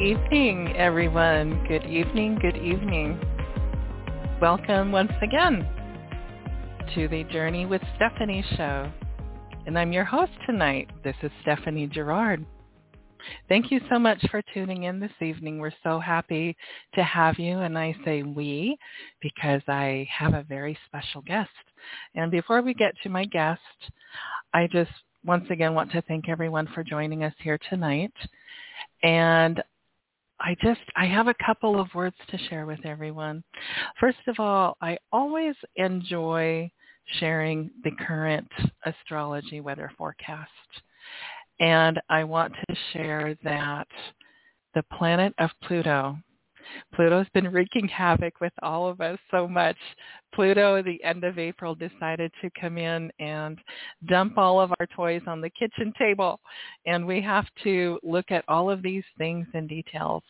Evening, everyone. Good evening, good evening. Welcome once again to the Journey with Stephanie show. And I'm your host tonight. This is Stephanie Gerard. Thank you so much for tuning in this evening. We're so happy to have you. And I say we because I have a very special guest. And before we get to my guest, I just once again want to thank everyone for joining us here tonight. And I just, I have a couple of words to share with everyone. First of all, I always enjoy sharing the current astrology weather forecast. And I want to share that the planet of Pluto Pluto's been wreaking havoc with all of us so much. Pluto at the end of April decided to come in and dump all of our toys on the kitchen table. And we have to look at all of these things in details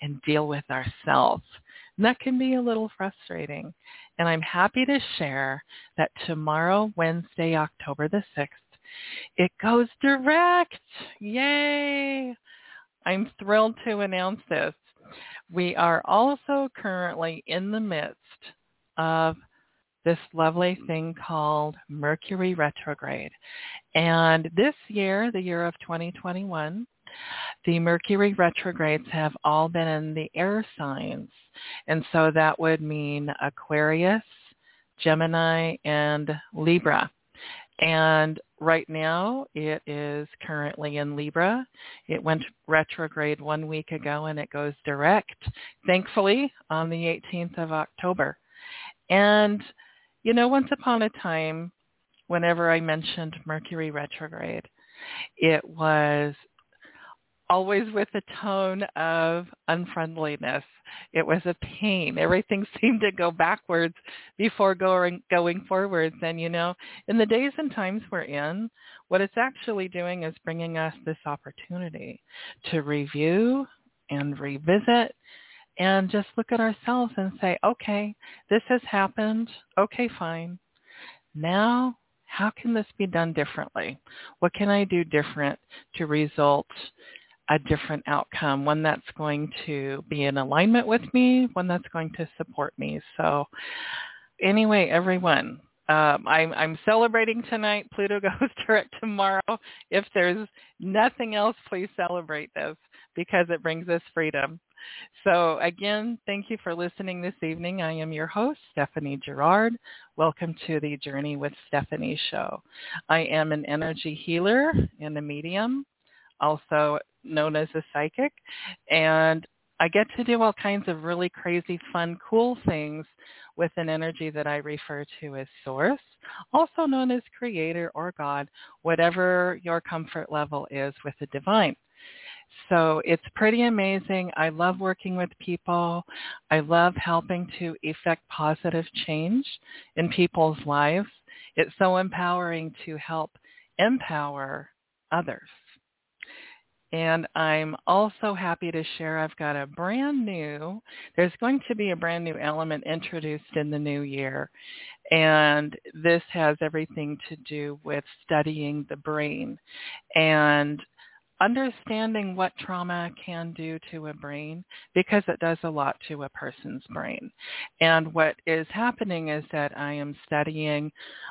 and deal with ourselves. And that can be a little frustrating. And I'm happy to share that tomorrow, Wednesday, October the 6th, it goes direct. Yay! I'm thrilled to announce this. We are also currently in the midst of this lovely thing called Mercury retrograde. And this year, the year of 2021, the Mercury retrogrades have all been in the air signs. And so that would mean Aquarius, Gemini, and Libra. And right now it is currently in Libra. It went retrograde one week ago and it goes direct, thankfully, on the 18th of October. And, you know, once upon a time, whenever I mentioned Mercury retrograde, it was always with a tone of unfriendliness. It was a pain. Everything seemed to go backwards before going going forwards. And you know, in the days and times we're in, what it's actually doing is bringing us this opportunity to review and revisit and just look at ourselves and say, okay, this has happened. Okay, fine. Now, how can this be done differently? What can I do different to result a different outcome, one that's going to be in alignment with me, one that's going to support me. So anyway, everyone, um, I'm, I'm celebrating tonight. Pluto goes direct tomorrow. If there's nothing else, please celebrate this because it brings us freedom. So again, thank you for listening this evening. I am your host, Stephanie Gerard. Welcome to the Journey with Stephanie show. I am an energy healer and a medium also known as a psychic. And I get to do all kinds of really crazy, fun, cool things with an energy that I refer to as source, also known as creator or God, whatever your comfort level is with the divine. So it's pretty amazing. I love working with people. I love helping to effect positive change in people's lives. It's so empowering to help empower others. And I'm also happy to share I've got a brand new, there's going to be a brand new element introduced in the new year. And this has everything to do with studying the brain and understanding what trauma can do to a brain because it does a lot to a person's brain. And what is happening is that I am studying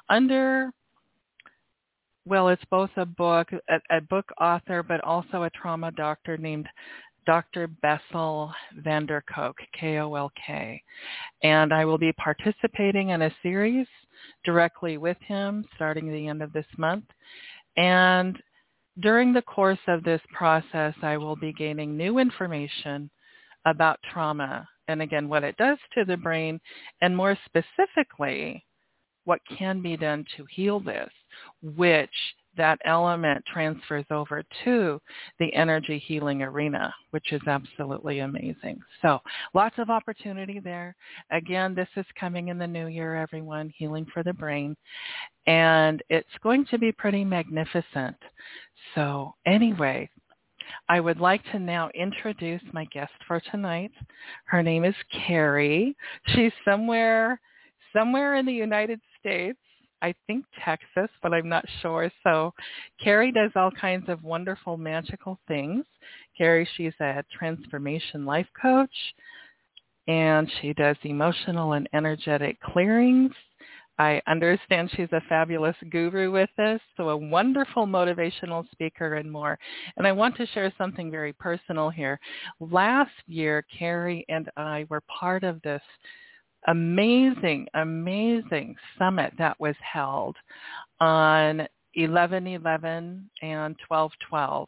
under well, it's both a book, a, a, book author, but also a trauma doctor named Dr. Bessel van der Kolk, K-O-L-K. And I will be participating in a series directly with him starting the end of this month. And during the course of this process, I will be gaining new information about trauma and again, what it does to the brain and more specifically, what can be done to heal this, which that element transfers over to the energy healing arena, which is absolutely amazing. So lots of opportunity there. Again, this is coming in the new year, everyone, Healing for the Brain. And it's going to be pretty magnificent. So anyway, I would like to now introduce my guest for tonight. Her name is Kerri. She's somewhere somewhere in the United States. I think Texas, but I'm not sure. So Kerri does all kinds of wonderful magical things. Kerri, she's a transformation life coach and she does emotional and energetic clearings. I understand she's a fabulous guru with this, so a wonderful motivational speaker and more. And I want to share something very personal here. Last year, Kerri and I were part of this amazing, amazing summit that was held on 11-11 and 12-12.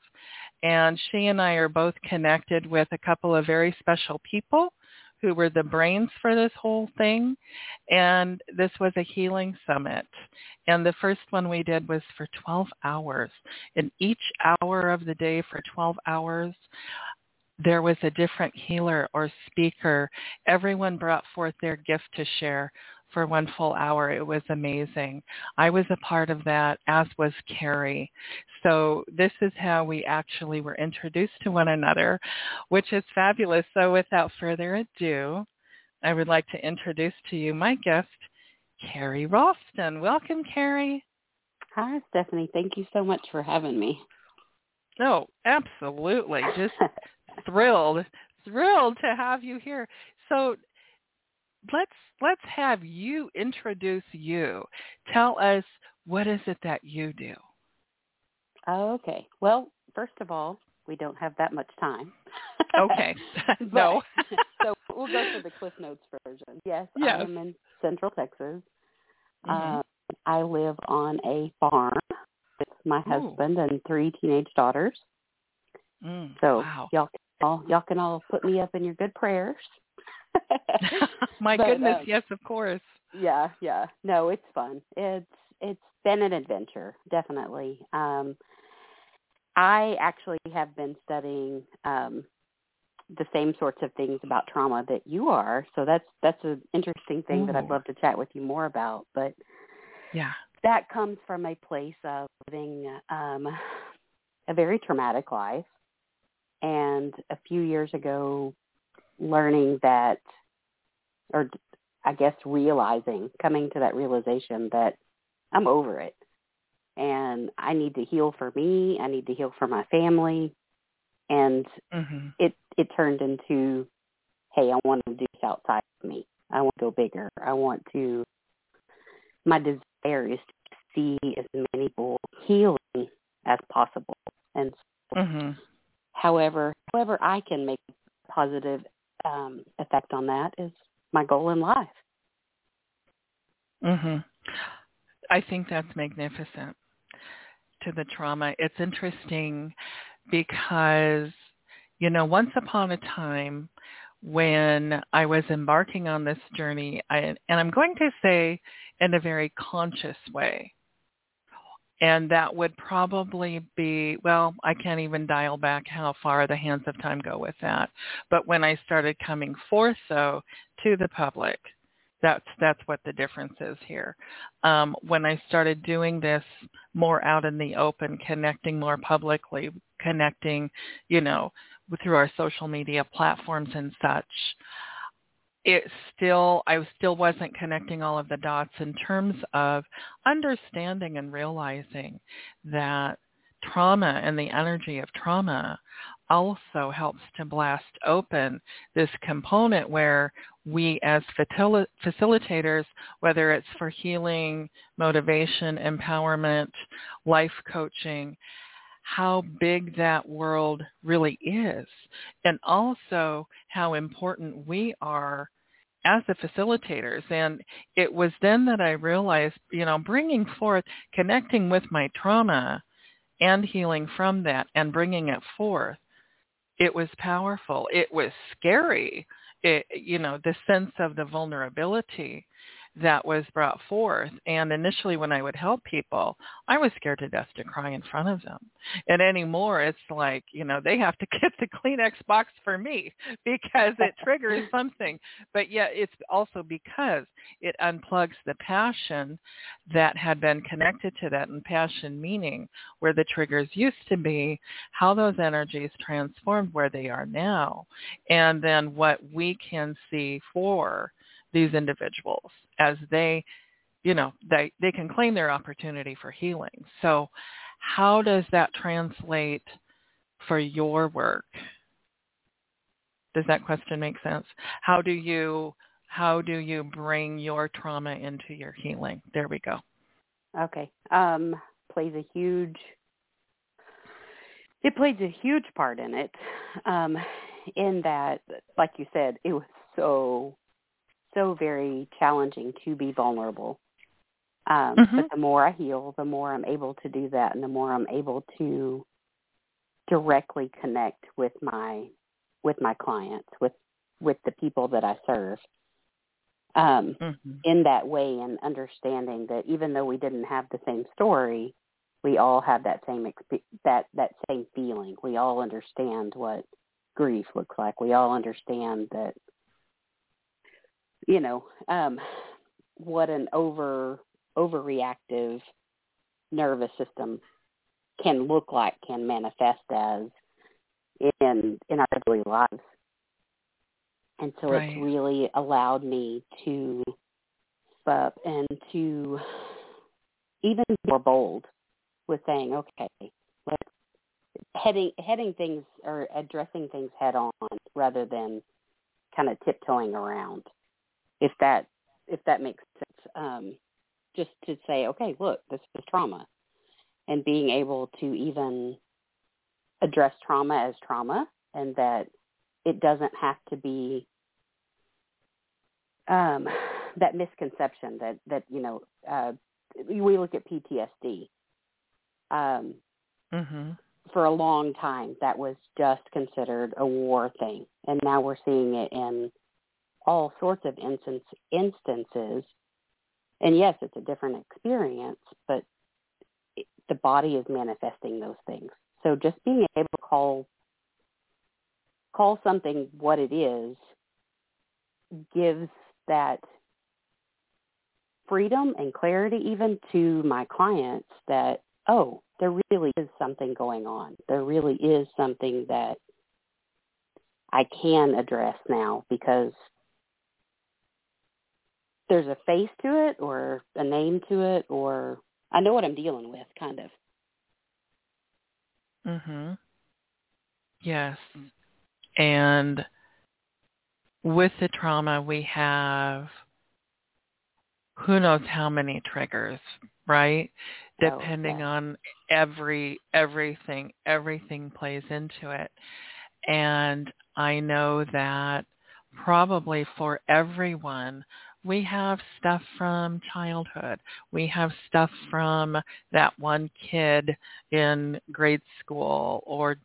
And she and I are both connected with a couple of very special people who were the brains for this whole thing. And this was a healing summit. And the first one we did was for 12 hours. In each hour of the day for 12 hours, there was a different healer or speaker. Everyone brought forth their gift to share for one full hour. It was amazing. I was a part of that, as was Kerri. So this is how we actually were introduced to one another, which is fabulous. So without further ado, I would like to introduce to you my guest, Kerri Ralston. Welcome, Kerri. Hi, Stephanie. Thank you so much for having me. Oh, absolutely. Just thrilled, thrilled to have you here. So let's let's have you introduce you. Tell us what is it that you do. Okay. Well, first of all, we don't have that much time. okay. no. so we'll go to the Cliff Notes version. Yes, yes. I am in Central Texas. Mm-hmm. Uh, I live on a farm with my husband Ooh. and three teenage daughters. Mm, so wow. y'all, all, y'all can all put me up in your good prayers. My but, goodness, um, yes, of course. Yeah, yeah. No, it's fun. It's it's been an adventure, definitely. Um I actually have been studying um the same sorts of things about trauma that you are. So that's that's an interesting thing Ooh. that I'd love to chat with you more about. But yeah, that comes from a place of living um, a very traumatic life, and a few years ago, learning that, or I guess realizing, coming to that realization that I'm over it. And I need to heal for me. I need to heal for my family. And mm-hmm. it it turned into, hey, I want to do this outside of me. I want to go bigger. I want to. My desire is to see as many people healing as possible. And so, mm-hmm. However, however I can make a positive um, effect on that is my goal in life. Mhm. I think that's magnificent. To the trauma, it's interesting because you know, once upon a time when I was embarking on this journey, I, and I'm going to say in a very conscious way, and that would probably be well i can't even dial back how far the hands of time go with that. But when i started coming forth though to the public that's that's what the difference is here. Um, when i started doing this more out in the open connecting more publicly connecting you know through our social media platforms and such it still I still wasn't connecting all of the dots in terms of understanding and realizing that trauma and the energy of trauma also helps to blast open this component where we as facilitators, whether it's for healing, motivation, empowerment, life coaching, how big that world really is and also how important we are as the facilitators. And it was then that i realized you know bringing forth connecting with my trauma and healing from that and bringing it forth it was powerful. It was scary. It you know the sense of the vulnerability that was brought forth. And initially when I would help people, I was scared to death to cry in front of them. And anymore, it's like, you know, they have to get the Kleenex box for me because it triggers something. But yet it's also because it unplugs the passion that had been connected to that and passion meaning where the triggers used to be, how those energies transformed where they are now, and then what we can see for these individuals as they you know, they, they can claim their opportunity for healing. So how does that translate for your work? Does that question make sense? How do you how do you bring your trauma into your healing? There we go. Okay. Um, plays a huge it plays a huge part in it. Um, in that, like you said, it was so so very challenging to be vulnerable. Um, Mhm. But the more I heal, the more I'm able to do that, and the more I'm able to directly connect with my with my clients, with with the people that I serve. Um, Mhm. in that way, and understanding that even though we didn't have the same story, we all have that same exp- that that same feeling. We all understand what grief looks like. We all understand that you know um, what an over overreactive nervous system can look like, can manifest as in in our daily lives. And so Right. it's really allowed me to up and to even be more bold with saying, okay, let's heading heading things or addressing things head on rather than kind of tiptoeing around. If that if that makes sense. Um, just to say, okay, look, this is trauma, and being able to even address trauma as trauma, and that it doesn't have to be um, that misconception that that you know uh, we look at PTSD. Um, Mhm. for a long time, that was just considered a war thing, and now we're seeing it in all sorts of instance, instances. And yes, it's a different experience, but it, the body is manifesting those things. So just being able to call call something what it is gives that freedom and clarity even to my clients that oh there really is something going on there really is something that i can address now because there's a face to it or a name to it or i know what i'm dealing with kind of Mhm. Yes. And with the trauma we have who knows how many triggers, right? Oh, Depending on every everything everything plays into it. And I know that probably for everyone we have stuff from childhood. We have stuff from that one kid in grade school or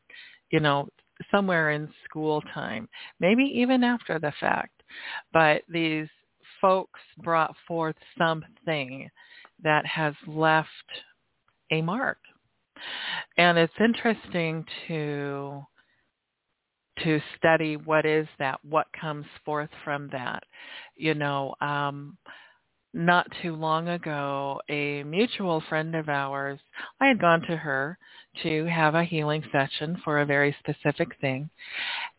you know somewhere in school time, maybe even after the fact. But these folks brought forth something that has left a mark. And it's interesting to to study what is that, what comes forth from that. You know, um not too long ago, a mutual friend of ours, I had gone to her to have a healing session for a very specific thing.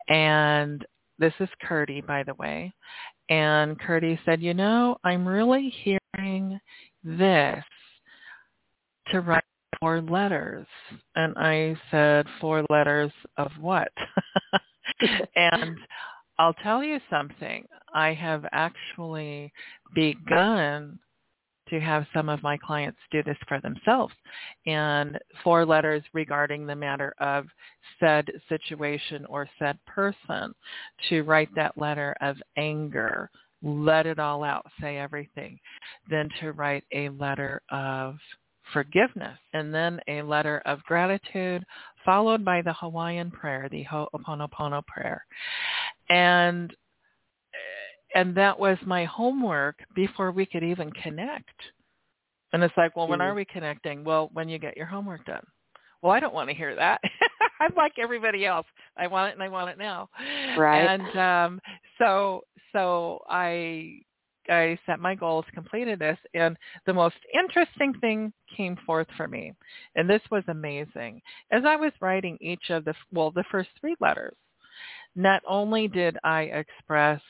And this is Curdy, by the way. And Curdy said, you know, I'm really hearing this to write four letters. And I said, four letters of what? and I'll tell you something. I have actually begun to have some of my clients do this for themselves. And four letters regarding the matter of said situation or said person to write that letter of anger, let it all out, say everything. Then to write a letter of forgiveness and then a letter of gratitude followed by the Hawaiian prayer, the Ho'oponopono prayer. And and that was my homework before we could even connect. And it's like, well, when are we connecting? Well, when you get your homework done. Well, I don't want to hear that. I'm like everybody else. I want it and I want it now. Right. And um so so I I set my goals, completed this, and the most interesting thing came forth for me. And this was amazing. As I was writing each of the well, the first three letters, not only did I express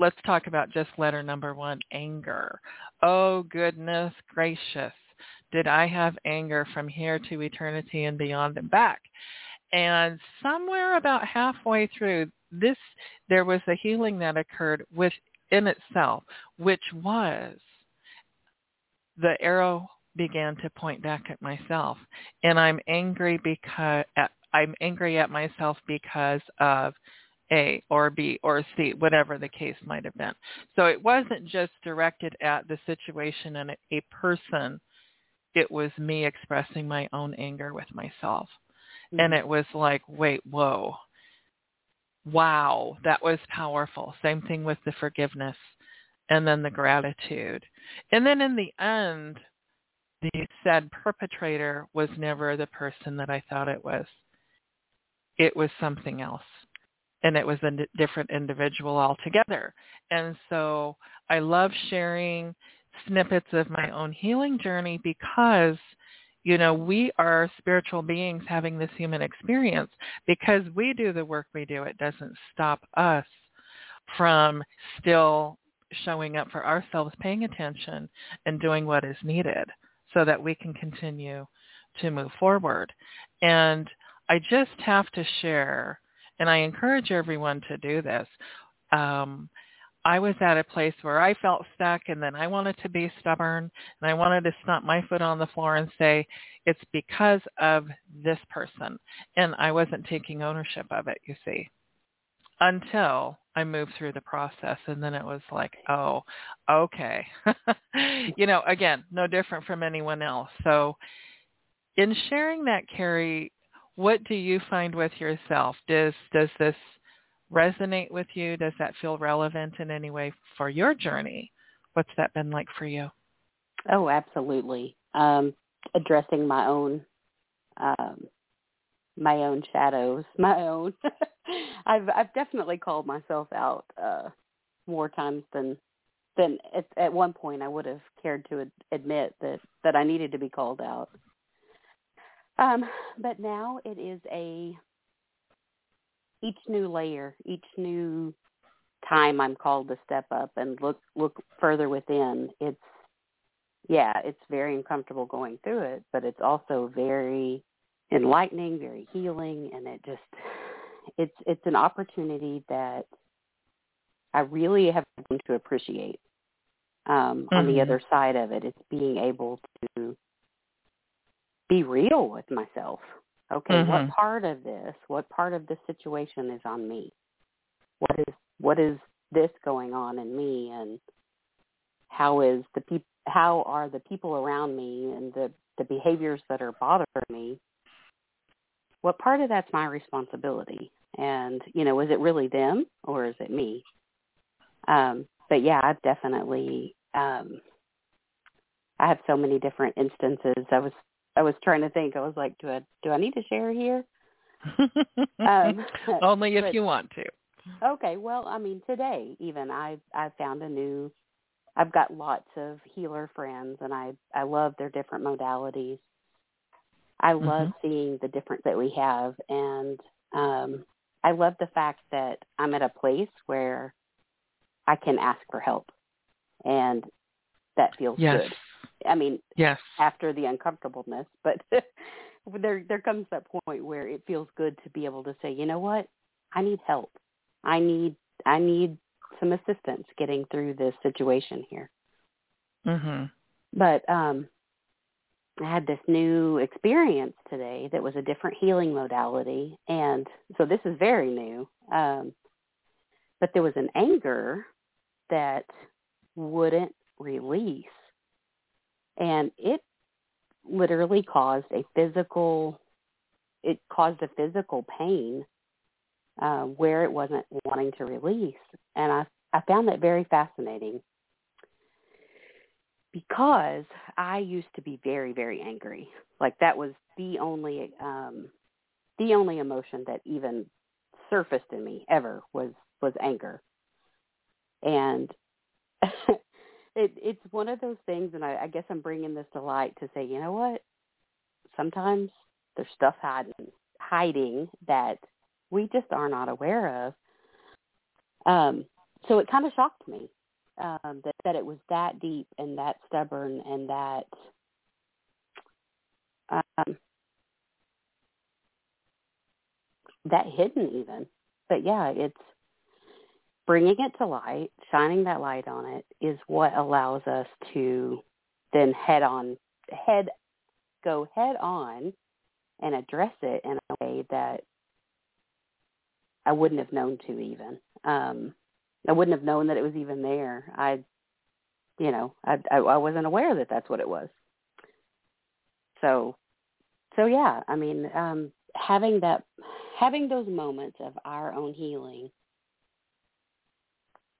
let's talk about just letter number one, anger. oh goodness gracious, did I have anger from here to eternity and beyond and back? And somewhere about halfway through this, there was a healing that occurred within itself, which was the arrow began to point back at myself. And I'm angry because I'm angry at myself because of A or B or C, whatever the case might have been. So it wasn't just directed at the situation and a person. It was me expressing my own anger with myself. Mm-hmm. And it was like, wait, whoa. Wow, that was powerful. Same thing with the forgiveness and then the gratitude. And then in the end, the said perpetrator was never the person that I thought it was. It was something else. And it was a different individual altogether. And so I love sharing snippets of my own healing journey because, you know, we are spiritual beings having this human experience. Because we do the work we do, it doesn't stop us from still showing up for ourselves, paying attention, and doing what is needed so that we can continue to move forward. And I just have to share, and I encourage everyone to do this. Um, I was at a place where I felt stuck and then I wanted to be stubborn and I wanted to stomp my foot on the floor and say, it's because of this person. And I wasn't taking ownership of it, you see until I moved through the process and then it was like, oh, okay. you know, again, no different from anyone else. So in sharing that, Kerri, what do you find with yourself? Does does this resonate with you? Does that feel relevant in any way for your journey? What's that been like for you? Oh, absolutely. Um, addressing my own um, my own shadows, my own. I've I've definitely called myself out uh more times than than at, at one point I would have cared to ad- admit that that I needed to be called out. Um, but now it is a each new layer, each new time I'm called to step up and look look further within. It's yeah, it's very uncomfortable going through it, but it's also very enlightening, very healing, and it just it's it's an opportunity that I really have come to appreciate. Um, mm-hmm. On the mm-hmm. other side of it, it's being able to be real with myself. Okay, mm-hmm. what part of this, what part of this situation is on me? What is what is this going on in me, and how is the peop- how are the people around me and the the behaviors that are bothering me? What part of that's my responsibility? And you know is it really them or is it me? Um but yeah i've definitely um i have so many different instances. I was i was trying to think i was like do i do i need to share here um only if but, you want to okay well i mean today even i i found a new i've got lots of healer friends and i i love their different modalities I love mm-hmm. seeing the difference that we have, and um, I love the fact that I'm at a place where I can ask for help, and that feels yes. good. I mean, yes, after the uncomfortableness, but there there comes that point where it feels good to be able to say, you know what, I need help. I need I need some assistance getting through this situation here. Mhm. But um I had this new experience today that was a different healing modality. And so this is very new. Um, but there was an anger that wouldn't release. And it literally caused a physical, it caused a physical pain uh, where it wasn't wanting to release. And I, I found that very fascinating because I used to be very, very angry. Like that was the only um the only emotion that even surfaced in me ever was was anger. And it it's one of those things and I, I guess I'm bringing this to light to say, you know what? Sometimes there's stuff hiding hiding that we just are not aware of. Um so it kind of shocked me um, that that it was that deep and that stubborn and that um, that hidden even. But yeah, it's bringing it to light, shining that light on it is what allows us to then head on head go head on and address it in a way that I wouldn't have known to even. Um, I wouldn't have known that it was even there. I, you know, I, I, I wasn't aware that that's what it was. So, so yeah, I mean, um, having that, having those moments of our own healing,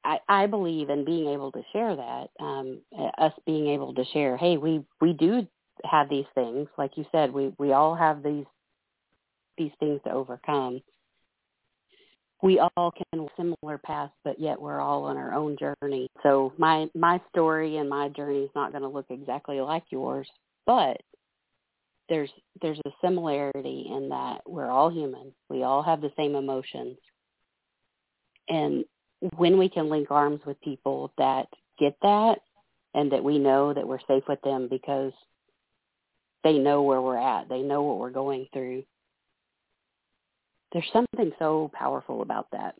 I, I believe in being able to share that. Um, us being able to share, hey, we we do have these things, like you said, we we all have these these things to overcome we all can similar paths, but yet we're all on our own journey. So my my story and my journey is not going to look exactly like yours, but there's there's a similarity in that we're all human. We all have the same emotions. And when we can link arms with people that get that and that we know that we're safe with them because they know where we're at, they know what we're going through, there's something so powerful about that.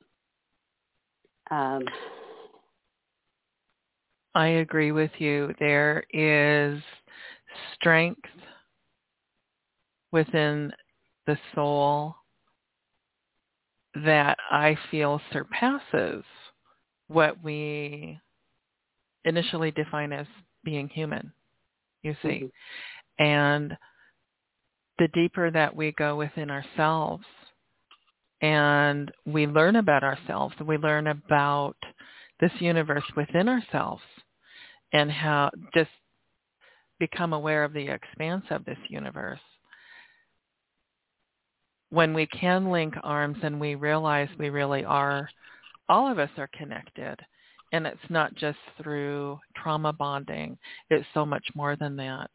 Um, I agree with you. There is strength within the soul that I feel surpasses what we initially define as being human, you see. Mm-hmm. And the deeper that we go within ourselves, and we learn about ourselves. We learn about this universe within ourselves and how just become aware of the expanse of this universe. When we can link arms and we realize we really are, all of us are connected. And it's not just through trauma bonding. It's so much more than that.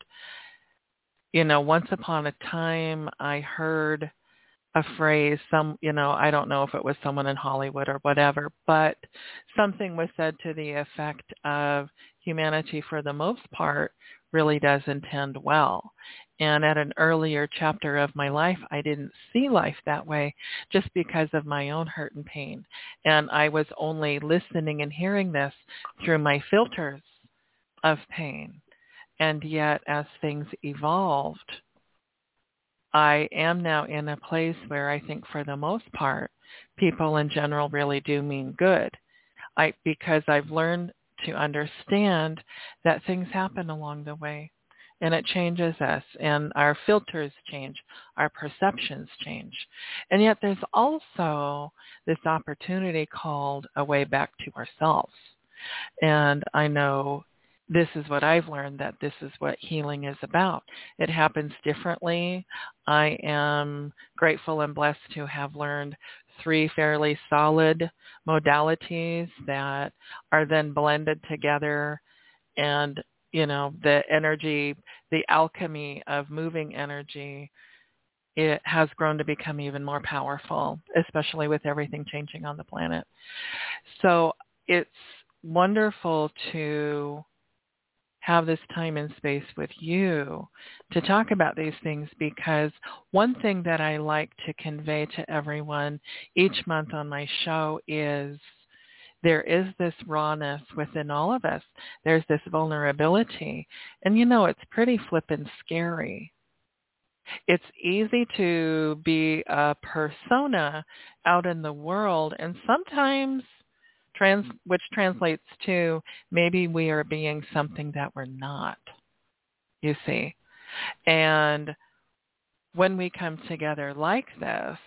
You know, once upon a time I heard a phrase some you know i don't know if it was someone in hollywood or whatever but something was said to the effect of humanity for the most part really does intend well and at an earlier chapter of my life i didn't see life that way just because of my own hurt and pain. And i was only listening and hearing this through my filters of pain. And yet as things evolved I am now in a place where I think for the most part, people in general really do mean good. I because I've learned to understand that things happen along the way and it changes us and our filters change, our perceptions change. And yet there's also this opportunity called a way back to ourselves. And I know this is what I've learned that this is what healing is about. It happens differently. I am grateful and blessed to have learned three fairly solid modalities that are then blended together and you know the energy the alchemy of moving energy it has grown to become even more powerful especially with everything changing on the planet. So it's wonderful to have this time and space with you to talk about these things because one thing that I like to convey to everyone each month on my show is there is this rawness within all of us. There's this vulnerability. And you know, it's pretty flippin' scary. It's easy to be a persona out in the world and sometimes trans, which translates to maybe we are being something that we're not, you see. And when we come together like this,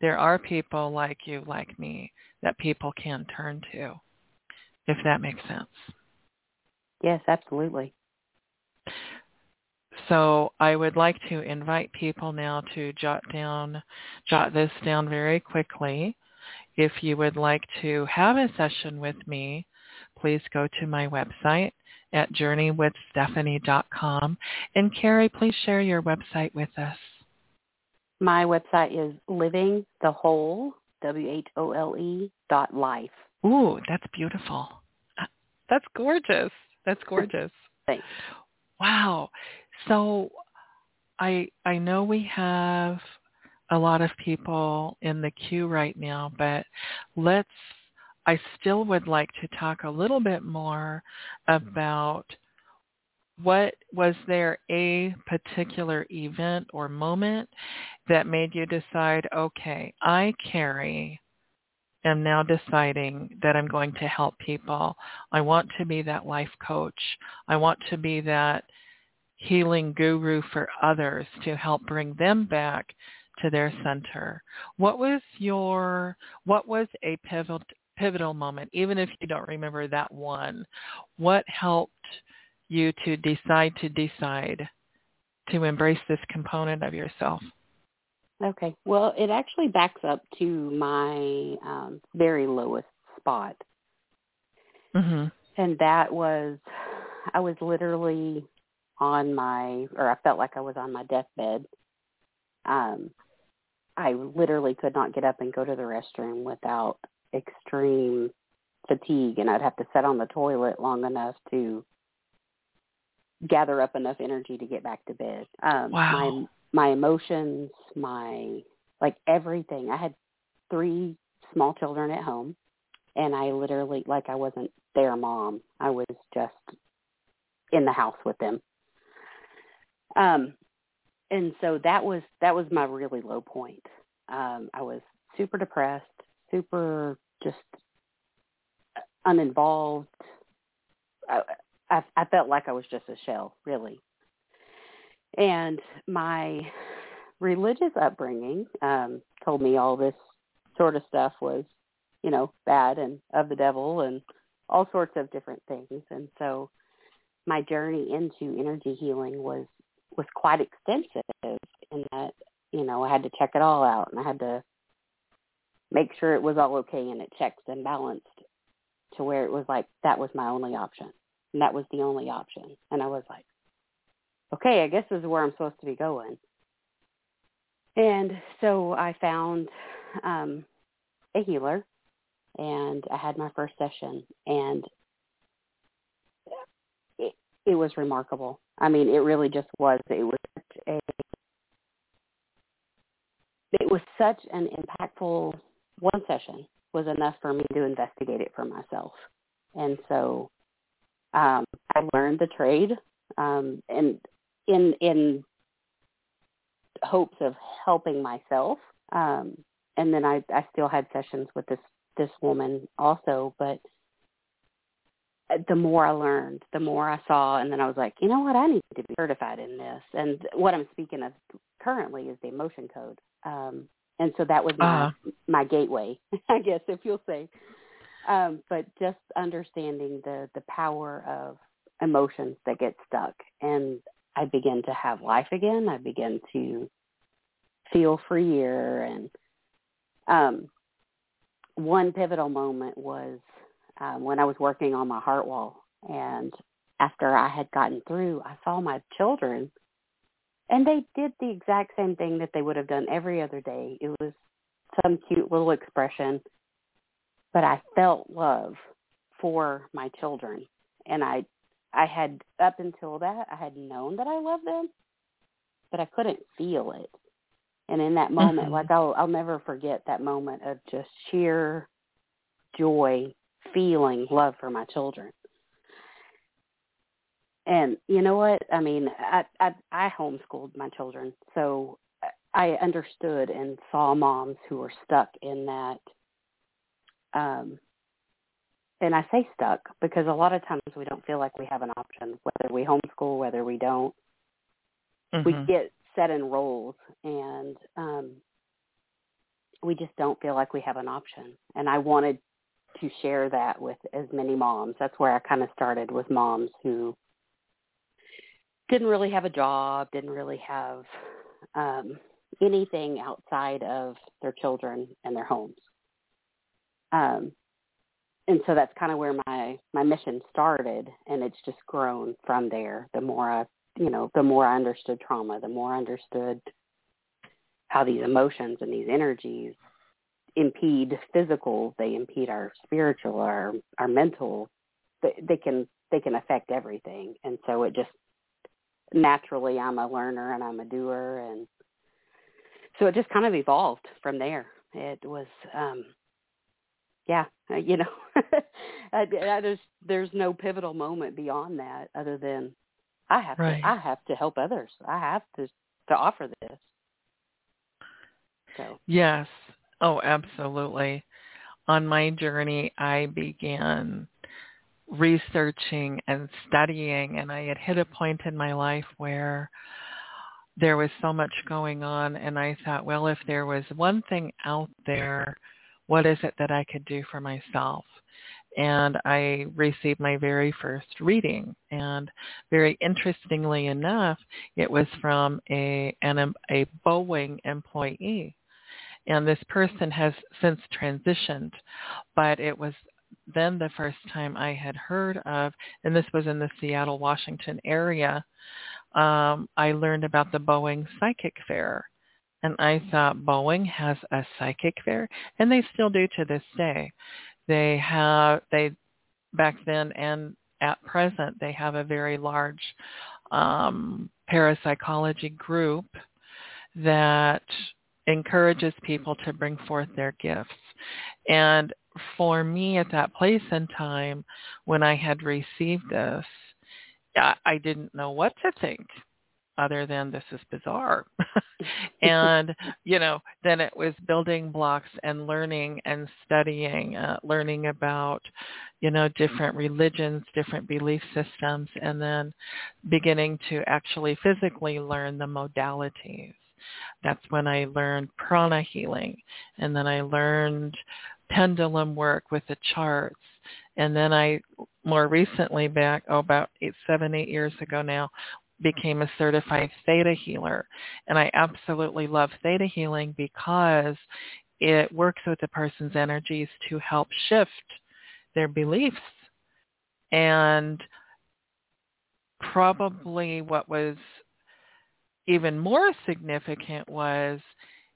there are people like you, like me, that people can turn to, if that makes sense. Yes, absolutely. So I would like to invite people now to jot down, jot this down very quickly. If you would like to have a session with me, please go to my website at journeywithstephanie.com. And Kerri, please share your website with us. My website is living the whole, dot life. Ooh, that's beautiful. Uh, that's gorgeous. That's gorgeous. Thanks. Wow. So I I know we have a lot of people in the queue right now, but let's I still would like to talk a little bit more about what was there a particular event or moment that made you decide, okay, I Kerri am now deciding that I'm going to help people. I want to be that life coach. I want to be that healing guru for others to help bring them back to their center. What was your what was a pivotal pivotal moment even if you don't remember that one? What helped you to decide to decide to embrace this component of yourself? Okay. Well, it actually backs up to my um, very lowest spot. Mm-hmm. And that was, I was literally on my, or I felt like I was on my deathbed. Um, I literally could not get up and go to the restroom without extreme fatigue, and I'd have to sit on the toilet long enough to gather up enough energy to get back to bed. Um, wow. My my emotions, my like everything. I had three small children at home, and I literally like I wasn't their mom. I was just in the house with them. Um, and so that was that was my really low point. Um, I was super depressed, super just uninvolved. I, I, I felt like I was just a shell, really. And my religious upbringing um, told me all this sort of stuff was, you know, bad and of the devil and all sorts of different things. And so my journey into energy healing was was quite extensive in that, you know, I had to check it all out and I had to make sure it was all okay and it checked and balanced to where it was like that was my only option. And that was the only option. And I was like, okay, I guess this is where I'm supposed to be going. And so I found um, a healer, and I had my first session, and it, it was remarkable. I mean, it really just was. It was such a it was such an impactful one session was enough for me to investigate it for myself. And so um, I learned the trade um, and in in hopes of helping myself. Um, and then I, I still had sessions with this this woman also, but the more I learned, the more I saw, and then I was like, you know what, I need to be certified in this. And what I'm speaking of currently is the emotion code. Um, and so that was my uh-huh. my gateway, I guess, if you'll say. Um, but just understanding the the power of emotions that get stuck, and I begin to have life again. I begin to feel freer. And um, one pivotal moment was um, when I was working on my heart wall. And after I had gotten through, I saw my children, and they did the exact same thing that they would have done every other day. It was some cute little expression, but I felt love for my children. And I I had up until that I had known that I loved them, but I couldn't feel it. And in that moment, mm-hmm. like I'll I'll never forget that moment of just sheer joy, feeling love for my children. And you know what? I mean, I I, I homeschooled my children, so I understood and saw moms who were stuck in that um and I say stuck because a lot of times we don't feel like we have an option, whether we homeschool, whether we don't. Mm-hmm. We get set in roles and um, we just don't feel like we have an option. And I wanted to share that with as many moms. That's where I kind of started with moms who didn't really have a job, didn't really have um, anything outside of their children and their homes. Um, and so that's kind of where my my mission started and it's just grown from there the more i you know the more i understood trauma the more i understood how these emotions and these energies impede physical they impede our spiritual our our mental they, they can they can affect everything, and so it just naturally I'm a learner and I'm a doer, and so it just kind of evolved from there. It was, um, yeah, uh, you know, I, I just there's no pivotal moment beyond that other than I have right. to I have to help others. I have to to offer this. So yes, oh, absolutely. On my journey, I began researching and studying, and I had hit a point in my life where there was so much going on, and I thought, well, if there was one thing out there, what is it that I could do for myself? and I received my very first reading. And very interestingly enough, it was from a an, a Boeing employee, and this person has since transitioned, but it was then the first time I had heard of, and this was in the Seattle, Washington area. Um, I learned about the Boeing Psychic Fair. And I thought Boeing has a psychic there, and they still do to this day. They have they back then and at present they have a very large um, parapsychology group that encourages people to bring forth their gifts. And for me at that place and time when I had received this, I, I didn't know what to think other than this is bizarre. and, you know, then it was building blocks and learning and studying, uh, learning about, you know, different religions, different belief systems, and then beginning to actually physically learn the modalities. That's when I learned prana healing. And then I learned pendulum work with the charts. And then I more recently back, oh, about eight, seven, eight years ago now, became a certified theta healer. And I absolutely love theta healing because it works with the person's energies to help shift their beliefs. And probably what was even more significant was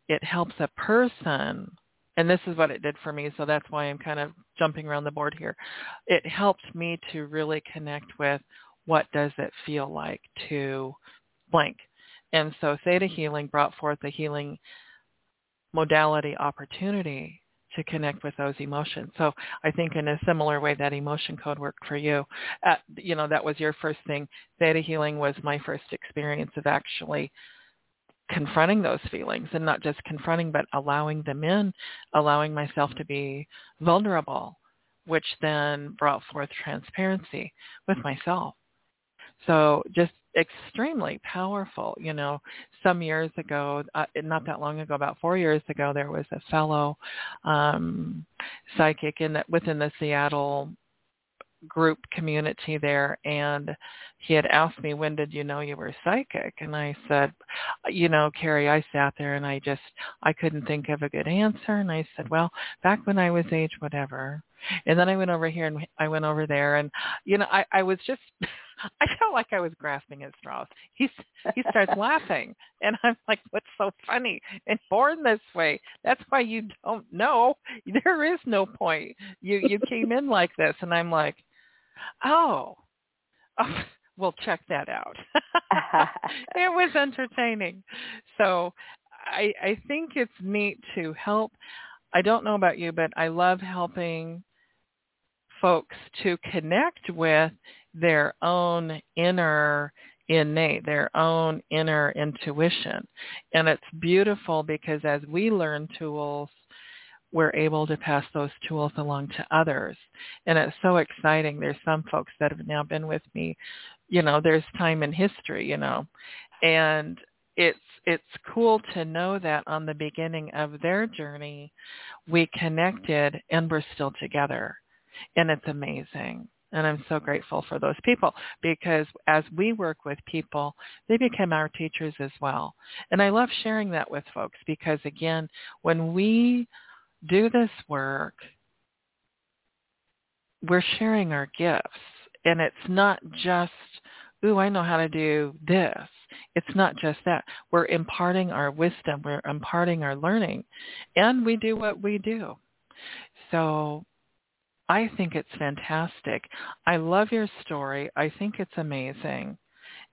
it helps a person and this is what it did for me so that's why i'm kind of jumping around the board here it helped me to really connect with what does it feel like to blank. And so theta healing brought forth the healing modality opportunity to connect with those emotions. So I think in a similar way that emotion code worked for you. Uh, you know, that was your first thing. Theta healing was my first experience of actually confronting those feelings and not just confronting but allowing them in, allowing myself to be vulnerable, which then brought forth transparency with myself. So just extremely powerful. You know, some years ago, uh, not that long ago, about four years ago, there was a fellow um, psychic in the, within the Seattle group community there and he had asked me when did you know you were psychic? And i said you know kerri i sat there and i just i couldn't think of a good answer. And i said well back when i was age whatever. And then I went over here and I went over there and you know I I was just I felt like I was grasping at straws. He he starts laughing and I'm like what's so funny? And born this way. That's why you don't know. There is no point. You you came in like this and I'm like oh. oh we'll check that out. it was entertaining. So I I think it's neat to help I don't know about you, but I love helping folks to connect with their own inner innate, their own inner intuition. And it's beautiful because as we learn tools, we're able to pass those tools along to others. And it's so exciting. There's some folks that have now been with me, you know, there's time in history, you know, and it's it's cool to know that on the beginning of their journey we connected and we're still together and it's amazing. And I'm so grateful for those people because as we work with people, they become our teachers as well. And I love sharing that with folks because again, when we do this work, we're sharing our gifts. And it's not just, ooh, I know how to do this. It's not just that. We're imparting our wisdom. We're imparting our learning. And we do what we do. So I think it's fantastic. I love your story. I think it's amazing.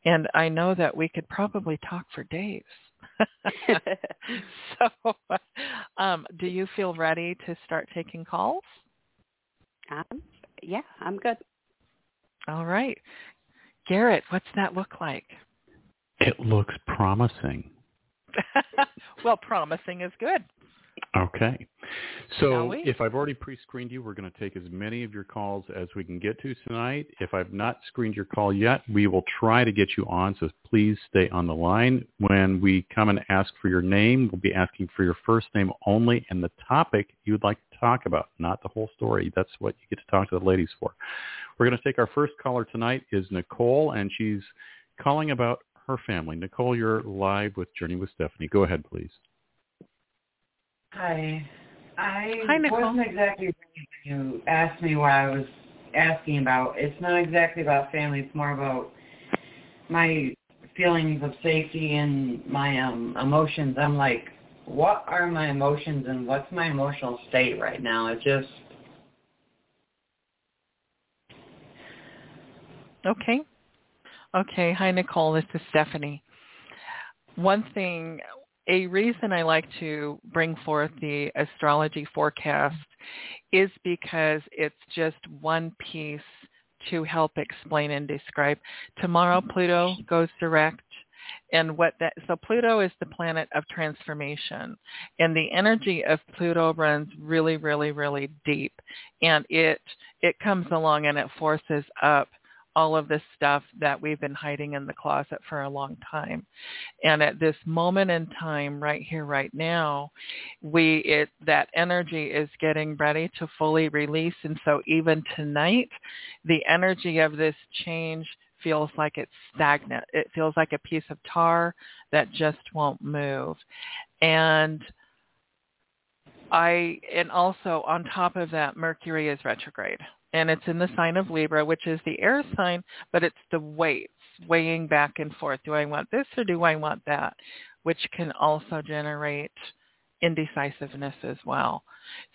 And I know that we could probably talk for days. so, um, do you feel ready to start taking calls? Um, yeah, I'm good. All right. Garrett, what's that look like? It looks promising. well, promising is good. Okay. So if I've already pre-screened you, we're going to take as many of your calls as we can get to tonight. If I've not screened your call yet, we will try to get you on, so please stay on the line. When we come and ask for your name, we'll be asking for your first name only and the topic you would like to talk about, not the whole story. That's what you get to talk to the ladies for. We're going to take our first caller tonight is Nicole, and she's calling about her family. Nicole, you're live with Journey with Stephanie. Go ahead, please. Hi. I Hi, Nicole. wasn't exactly when you asked me what I was asking about. It's not exactly about family. It's more about my feelings of safety and my um emotions. I'm like, what are my emotions and what's my emotional state right now? It just Okay. Okay. Hi, Nicole. This is Stephanie. One thing a reason I like to bring forth the astrology forecast is because it's just one piece to help explain and describe. Tomorrow Pluto goes direct and what that so Pluto is the planet of transformation and the energy of Pluto runs really really really deep and it it comes along and it forces up all of this stuff that we've been hiding in the closet for a long time. And at this moment in time, right here, right now, we it that energy is getting ready to fully release. And so even tonight, the energy of this change feels like it's stagnant. It feels like a piece of tar that just won't move. And I and also on top of that Mercury is retrograde and it's in the sign of Libra, which is the air sign, but it's the weights weighing back and forth. Do I want this or do I want that? Which can also generate indecisiveness as well.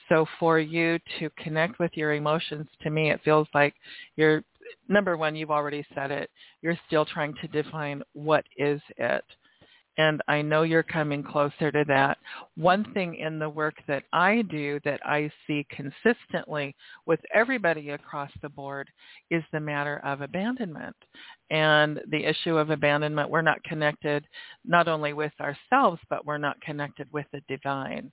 So for you to connect with your emotions, to me, it feels like you're, number one, you've already said it, you're still trying to define what is it and I know you're coming closer to that. One thing in the work that I do that I see consistently with everybody across the board is the matter of abandonment. And the issue of abandonment, we're not connected not only with ourselves, but we're not connected with the divine.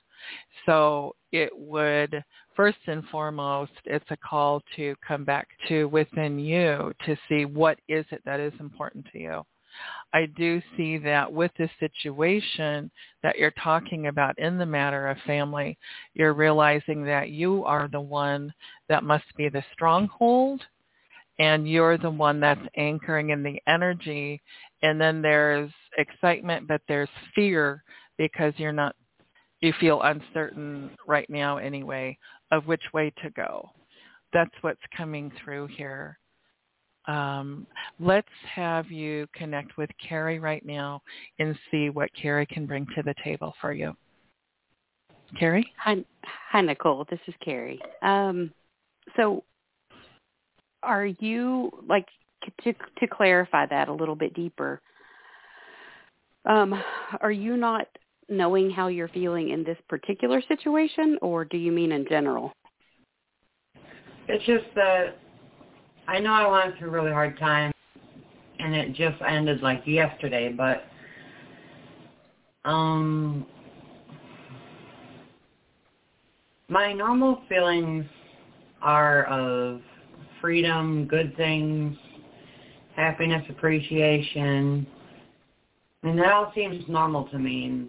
So it would, first and foremost, it's a call to come back to within you to see what is it that is important to you I do see that with this situation that you're talking about in the matter of family, you're realizing that you are the one that must be the stronghold and you're the one that's anchoring in the energy. And then there's excitement, but there's fear because you're not, you feel uncertain right now anyway of which way to go. That's what's coming through here um, let's have you connect with Kerri right now and see what Kerri can bring to the table for you. Kerri? Hi, hi Nicole. This is Kerri. Um, so are you, like, to, to clarify that a little bit deeper, um, are you not knowing how you're feeling in this particular situation, or do you mean in general? it's just that I know I went through a really hard time, and it just ended like yesterday. But um, my normal feelings are of freedom, good things, happiness, appreciation. And that all seems normal to me.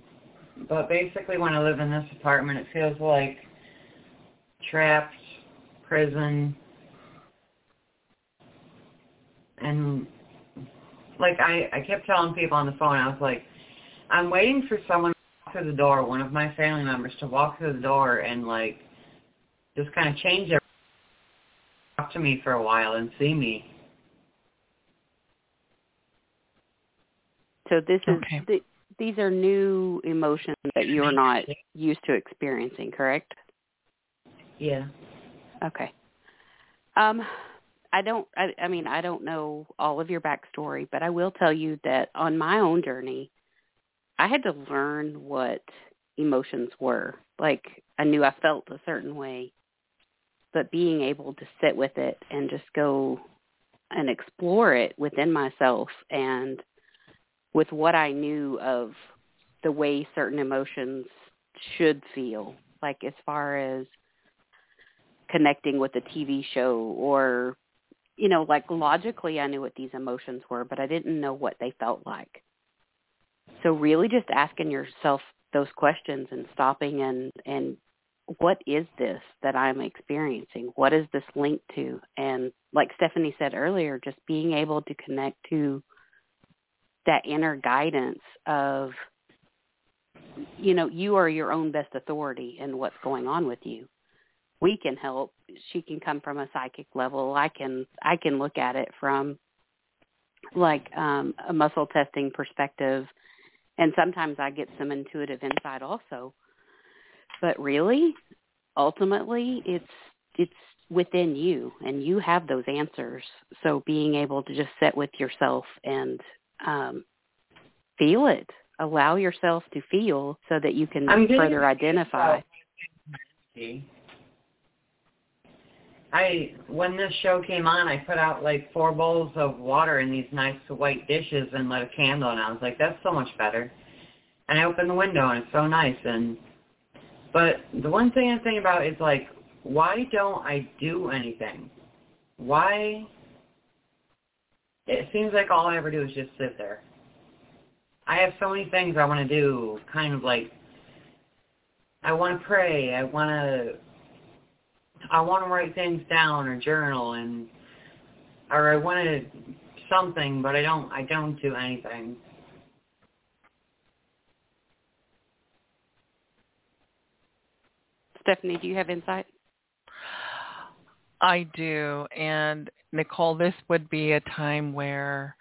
But basically when I live in this apartment, it feels like trapped, prison, and like I, I kept telling people on the phone, I was like, I'm waiting for someone to walk through the door, one of my family members to walk through the door and like just kind of change their talk to me for a while and see me. So this is Okay. the, these are new emotions that you're not used to experiencing, correct? Yeah. Okay. Um, I don't. I, I mean, I don't know all of your backstory, but I will tell you that on my own journey, I had to learn what emotions were. Like I knew I felt a certain way, but being able to sit with it and just go and explore it within myself and with what I knew of the way certain emotions should feel, like as far as connecting with a TV show or you know, like logically I knew what these emotions were, but I didn't know what they felt like. So really just asking yourself those questions and stopping and and what is this that I'm experiencing? What is this linked to? And like Stephanie said earlier, just being able to connect to that inner guidance of you know, you are your own best authority in what's going on with you. We can help. She can come from a psychic level. I can I can look at it from like um a muscle testing perspective and sometimes I get some intuitive insight also. But really, ultimately, it's it's within you, and you have those answers. So being able to just sit with yourself and um, feel it, allow yourself to feel, so that you can further identify. I when this show came on, I put out like four bowls of water in these nice white dishes and lit a candle, and I was like, "That's so much better." And I opened the window, and it's so nice. And but the one thing I'm thinking about is like, why don't I do anything? Why? It seems like all I ever do is just sit there. I have so many things I want to do, kind of like I want to pray, I want to I want to write things down or journal and or I want to something, but I don't I don't do anything. Stephanie, do you have insight? I do. And Nicole, this would be a time where,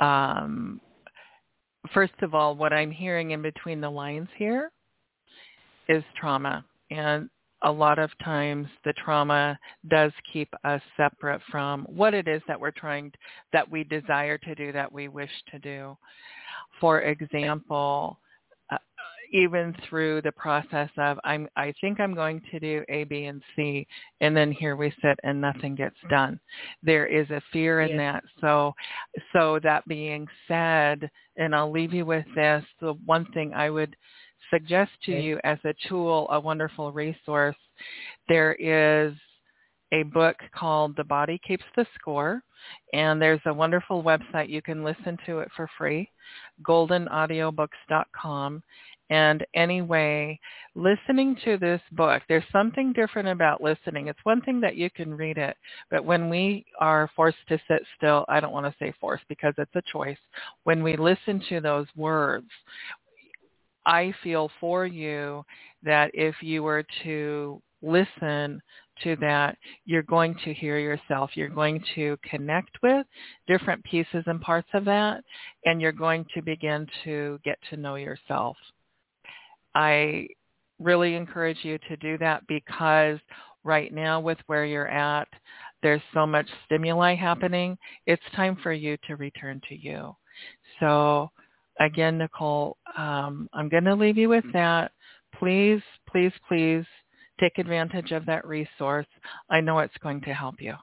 um, first of all, what I'm hearing in between the lines here is trauma. And a lot of times the trauma does keep us separate from what it is that we're trying, that we desire to do, that we wish to do. For example, uh, even through the process of I'm I think I'm going to do A, B, and C, and then here we sit and nothing gets done. There is a fear in that. So so that being said, and I'll leave you with this, the one thing I would suggest to okay. you as a tool, a wonderful resource, there is a book called The Body Keeps the Score. And there's a wonderful website. You can listen to it for free, goldenaudiobooks.com. And anyway, listening to this book, there's something different about listening. It's one thing that you can read it, but when we are forced to sit still, I don't want to say forced because it's a choice. When we listen to those words, I feel for you that if you were to listen to that, you're going to hear yourself. You're going to connect with different pieces and parts of that, and you're going to begin to get to know yourself. I really encourage you to do that because right now with where you're at, there's so much stimuli happening. It's time for you to return to you. So again, Nicole, um, I'm going to leave you with that. Please, please, please take advantage of that resource. I know it's going to help you.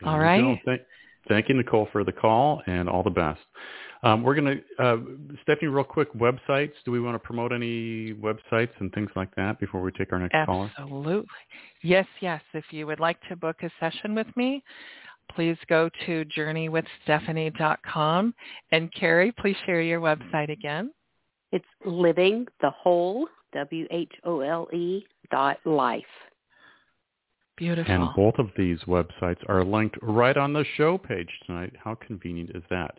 There all right. Thank, thank you, Nicole, for the call and all the best. Um, we're going to, uh, Stephanie, real quick, websites. Do we want to promote any websites and things like that before we take our next Absolutely. caller? Absolutely. Yes, yes. If you would like to book a session with me, please go to journeywithstephanie.com. And Kerri, please share your website again. It's living the whole, W-H-O-L-E dot life. Beautiful. And both of these websites are linked right on the show page tonight. How convenient is that?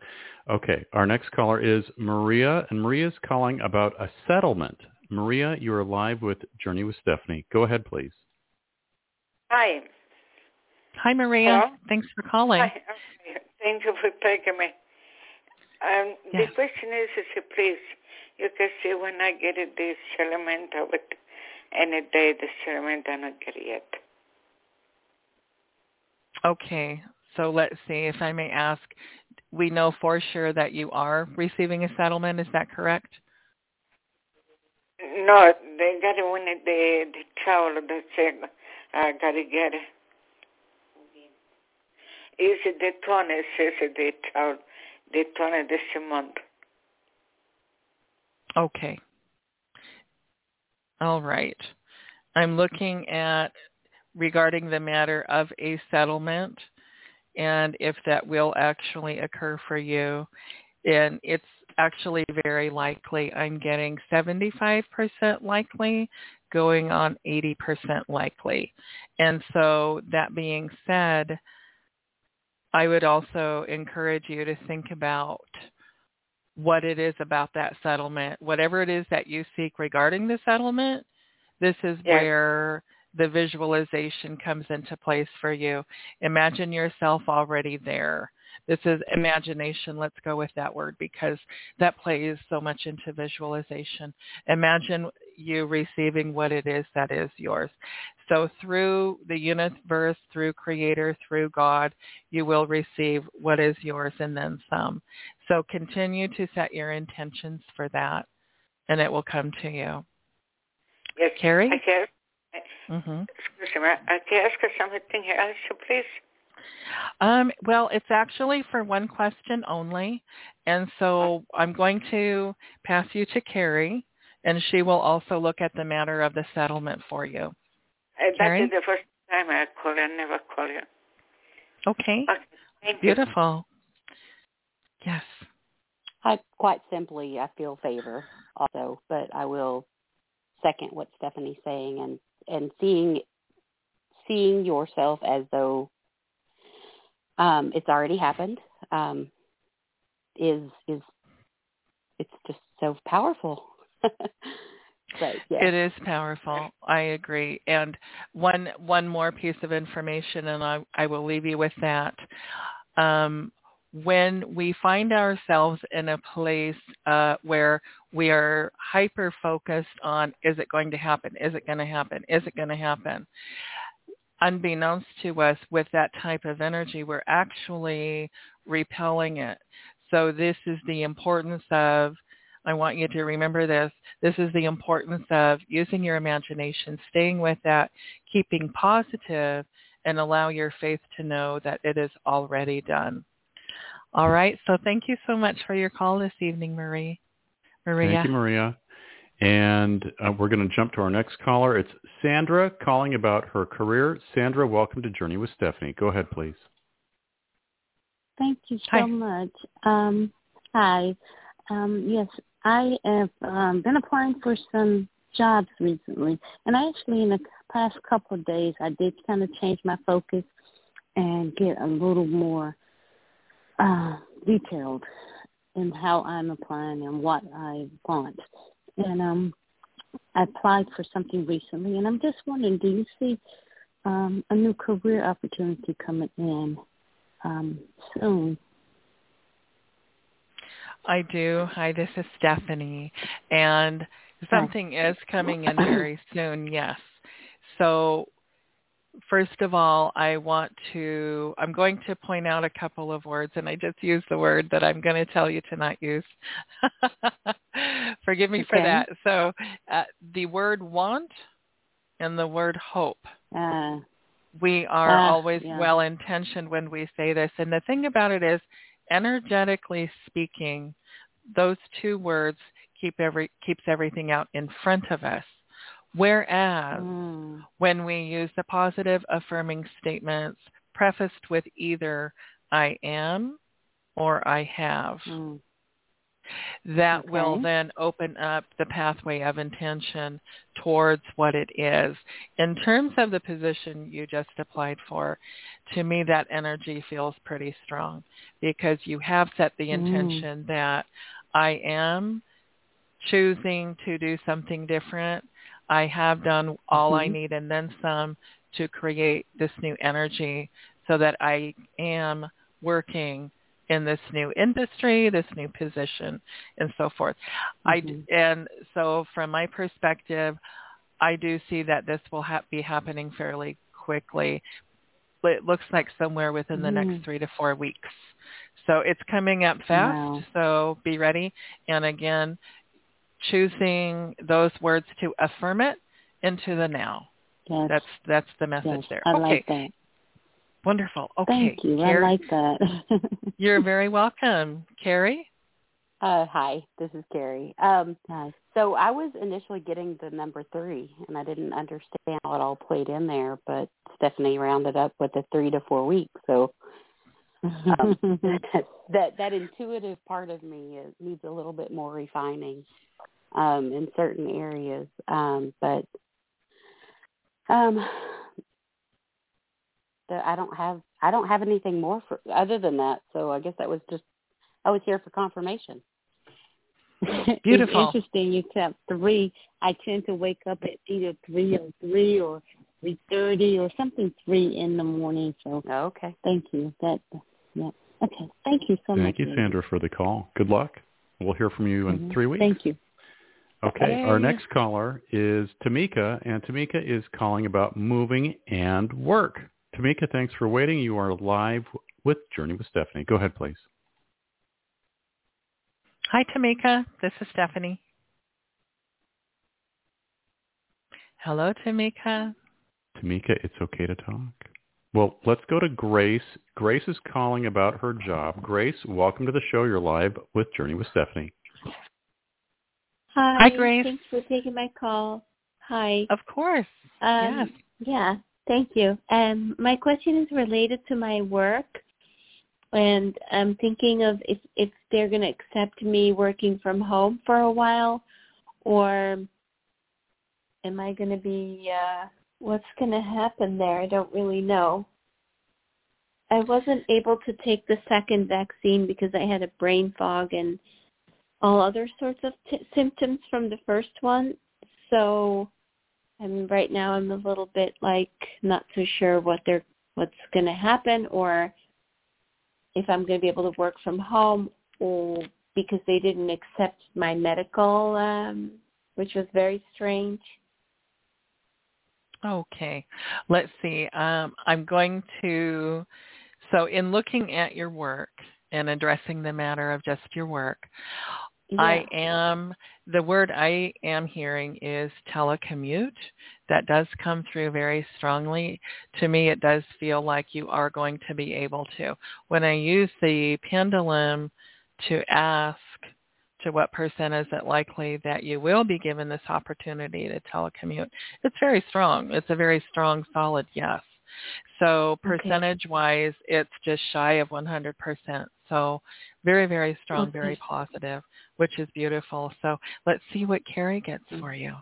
Okay, our next caller is Maria, and Maria is calling about a settlement. Maria, you are live with Journey with Stephanie. Go ahead, please. Hi. Hi, Maria. Hello? Thanks for calling. Hi. Thank you for taking me. Um, yes. The question is, is it please, you can see when I get this settlement of it, any day the settlement I not get yet. Okay, so let's see if I may ask. We know for sure that you are receiving a settlement. Is that correct? No, they got it win the the child that said I got to get it. Is it says the child the twenty this month. Okay. All right. I'm looking at regarding the matter of a settlement and if that will actually occur for you. And it's actually very likely. I'm getting 75% likely going on 80% likely. And so that being said, I would also encourage you to think about what it is about that settlement, whatever it is that you seek regarding the settlement, this is yes. where the visualization comes into place for you. Imagine yourself already there. This is imagination. Let's go with that word because that plays so much into visualization. Imagine you receiving what it is that is yours. So through the universe, through Creator, through God, you will receive what is yours and then some. So continue to set your intentions for that and it will come to you. Yes, Kerri? I can, mm-hmm. Excuse me. I can ask something here, also, please. Um, well, it's actually for one question only, and so I'm going to pass you to Kerri, and she will also look at the matter of the settlement for you. Uh, that is the first time I call. I never call you. Okay. okay. Thank Beautiful. You. Yes. I quite simply I feel favor also, but I will second what Stephanie's saying and and seeing seeing yourself as though um, it's already happened um, is is it's just so powerful. but. It is powerful. I agree. And one one more piece of information, and I I will leave you with that. Um, when we find ourselves in a place uh, where we are hyper focused on is it going to happen, is it going to happen, is it going to happen, unbeknownst to us with that type of energy, we're actually repelling it. So this is the importance of, I want you to remember this, this is the importance of using your imagination, staying with that, keeping positive, and allow your faith to know that it is already done. All right. So thank you so much for your call this evening, Marie. Maria. Thank you, Maria. And uh, we're going to jump to our next caller. It's Sandra calling about her career. Sandra, welcome to Journey with Stephanie. Go ahead, please. Thank you so hi. much. Um, hi. Um, yes, I have um, been applying for some jobs recently, and actually in the past couple of days, I did kind of change my focus and get a little more uh, detailed in how I'm applying and what I want. And um, I applied for something recently, and I'm just wondering, do you see um, a new career opportunity coming in um, soon? I do. Hi, this is Stephanie. And something is coming in very soon, yes. So first of all, I want to, I'm going to point out a couple of words, and I just used the word that I'm going to tell you to not use. Forgive me okay. for that. So uh, the word want and the word hope. Uh, we are uh, always yeah. well-intentioned when we say this. And the thing about it is, energetically speaking, those two words keep every keeps everything out in front of us. Whereas mm. when we use the positive affirming statements prefaced with either I am or I have, mm. That okay. will then open up the pathway of intention towards what it is. In terms of the position you just applied for, to me that energy feels pretty strong because you have set the Mm. intention that I am choosing to do something different I have done all mm-hmm. I need and then some to create this new energy so that I am working in this new industry, this new position, and so forth. Mm-hmm. I and so from my perspective, I do see that this will ha- be happening fairly quickly. it looks like somewhere within the mm. next three to four weeks. So it's coming up fast. Wow. So be ready. And again, choosing those words to affirm it into the now. Yes. That's that's the message yes, there. I okay. like that. Wonderful. Okay. Thank you. Kerri, I like that. you're very welcome. Kerri? Uh, hi, this is Kerri. Um, hi. So I was initially getting the number three, and I didn't understand how it all played in there, but Stephanie rounded up with the three to four weeks. So um, that, that that intuitive part of me is, needs a little bit more refining um, in certain areas. Um, but um, the, I don't have I don't have anything more for other than that. So I guess that was just I was here for confirmation. Beautiful. it's interesting you kept three. I tend to wake up at either three or three or three thirty or something three in the morning. So oh, okay. Thank you. That yeah. Okay. Thank you so Thank much. Thank you, Sandra, for the call. Good luck. We'll hear from you in mm-hmm. three weeks. Thank you. Okay, Yay. our next caller is Tamika, and Tamika is calling about moving and work. Tamika, thanks for waiting. You are live with Journey with Stephanie. Go ahead, please. Hi, Tamika. This is Stephanie. Hello, Tamika. Tamika, it's okay to talk. Well, let's go to Grace. Grace is calling about her job. Grace, welcome to the show. You're live with Journey with Stephanie. Hi. Hi, Grace. Thanks for taking my call. Hi. Of course. Um, yes. Yeah. Thank you. Um, my question is related to my work, and I'm thinking of if if they're going to accept me working from home for a while, or am I going to be uh, what's going to happen there? I don't really know. I wasn't able to take the second vaccine because I had a brain fog and all other sorts of t- symptoms from the first one. So Mean, right now I'm a little bit like not so sure what they're what's going to happen or if I'm going to be able to work from home or because they didn't accept my medical, um, which was very strange. Okay, let's see. Um, I'm going to, so in looking at your work and addressing the matter of just your work, yeah. I am, the word I am hearing is telecommute. That does come through very strongly. To me, it does feel like you are going to be able to. When I use the pendulum to ask to what percent is it likely that you will be given this opportunity to telecommute, it's very strong. It's a very strong, solid yes. So percentage-wise, it's just shy of 100%. So very, very strong, okay. very positive, which is beautiful. So let's see what Kerri gets mm. for you.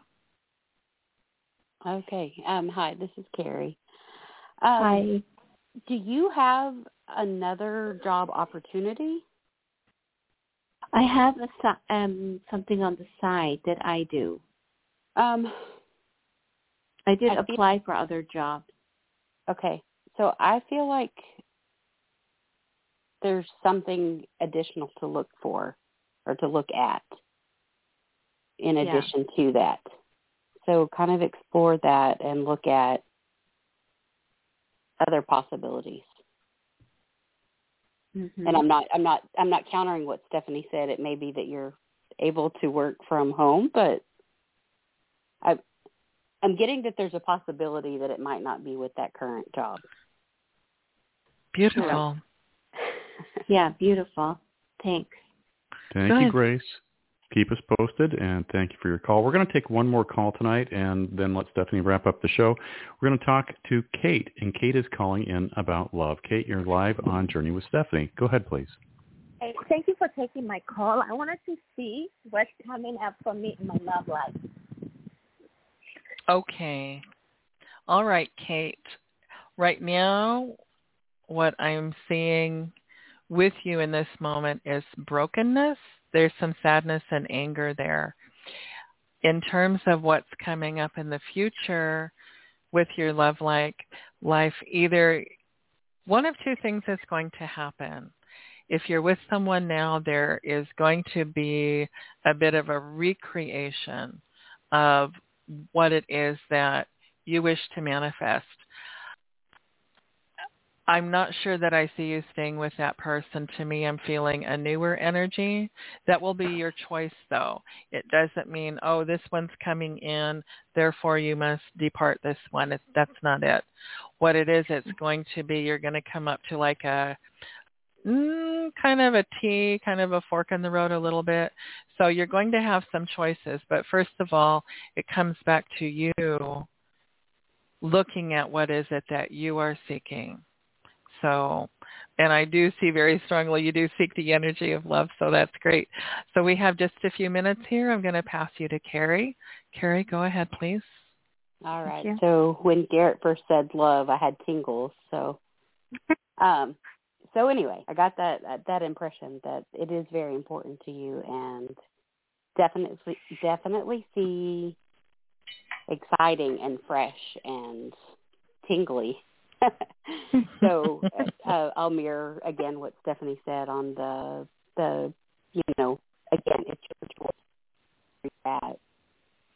Okay. Um, hi, this is Kerri. Um, hi. Do you have another job opportunity? I have a, um, something on the side that I do. Um, I did I apply feel, for other jobs. Okay. So I feel like there's something additional to look for or to look at in addition yeah. to that. So kind of explore that and look at other possibilities. Mm-hmm. And I'm not I'm not I'm not countering what Stephanie said. It may be that you're able to work from home, but I I'm getting that there's a possibility that it might not be with that current job. Beautiful. yeah, beautiful. Thanks. Thank you, Grace. Keep us posted, and thank you for your call. We're going to take one more call tonight, and then let Stephanie wrap up the show. We're going to talk to Kate, and Kate is calling in about love. Kate, you're live on Journey with Stephanie. Go ahead, please. Hey, thank you for taking my call. I wanted to see what's coming up for me in my love life. Okay. All right, Kate. Right now, what I'm seeing with you in this moment is brokenness. There's some sadness and anger there. In terms of what's coming up in the future with your love like life, either one of two things is going to happen. If you're with someone now, there is going to be a bit of a recreation of what it is that you wish to manifest I'm not sure that I see you staying with that person. To me, I'm feeling a newer energy. That will be your choice, though. It doesn't mean, oh, this one's coming in, therefore you must depart this one. That's not it. What it is, it's going to be you're going to come up to like a mm, kind of a T, kind of a fork in the road a little bit. So you're going to have some choices. But first of all, it comes back to you looking at what is it that you are seeking so, and I do see very strongly you do seek the energy of love, so that's great. So we have just a few minutes here. I'm going to pass you to Kerri. Kerri, go ahead, please. All right. So when Garrett first said love, I had tingles. So, um, so anyway, I got that that impression that it is very important to you, and definitely definitely see exciting and fresh and tingly so uh, I'll mirror again what Stephanie said on the the you know again it's your choice that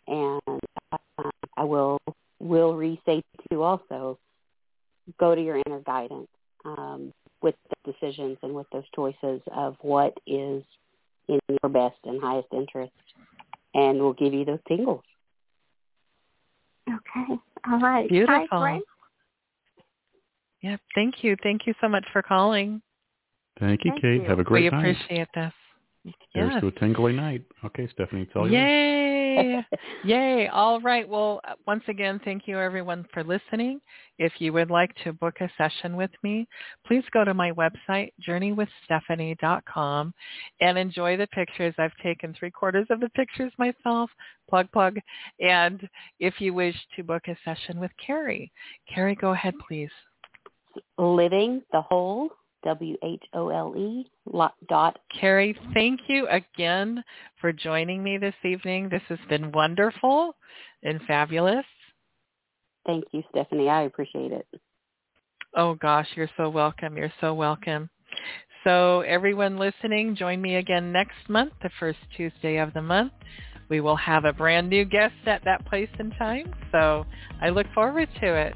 and uh, I will will restate to you also go to your inner guidance um, with the decisions and with those choices of what is in your best and highest interest and we'll give you those tingles. Okay. All right. Beautiful. Hi, yeah, thank you. Thank you so much for calling. Thank you, Thank Kate. You. Have a great we night. We appreciate this. Here's to a tingly night. Okay, Stephanie, tell you. Yay! Yay! All right. Well, uh, once again, thank you everyone for listening. If you would like to book a session with me, please go to my website, journeywithstephanie.com, and enjoy the pictures. I've taken three quarters of the pictures myself. Plug, plug. And if you wish to book a session with Kerri, Kerri, go ahead, please living the whole W H O L E dot. Kerri, thank you again for joining me this evening. This has been wonderful and fabulous. Thank you, Stephanie. I appreciate it. Oh gosh, you're so welcome. You're so welcome. So everyone listening, join me again next month, the first Tuesday of the month. We will have a brand new guest at that place and time. So I look forward to it.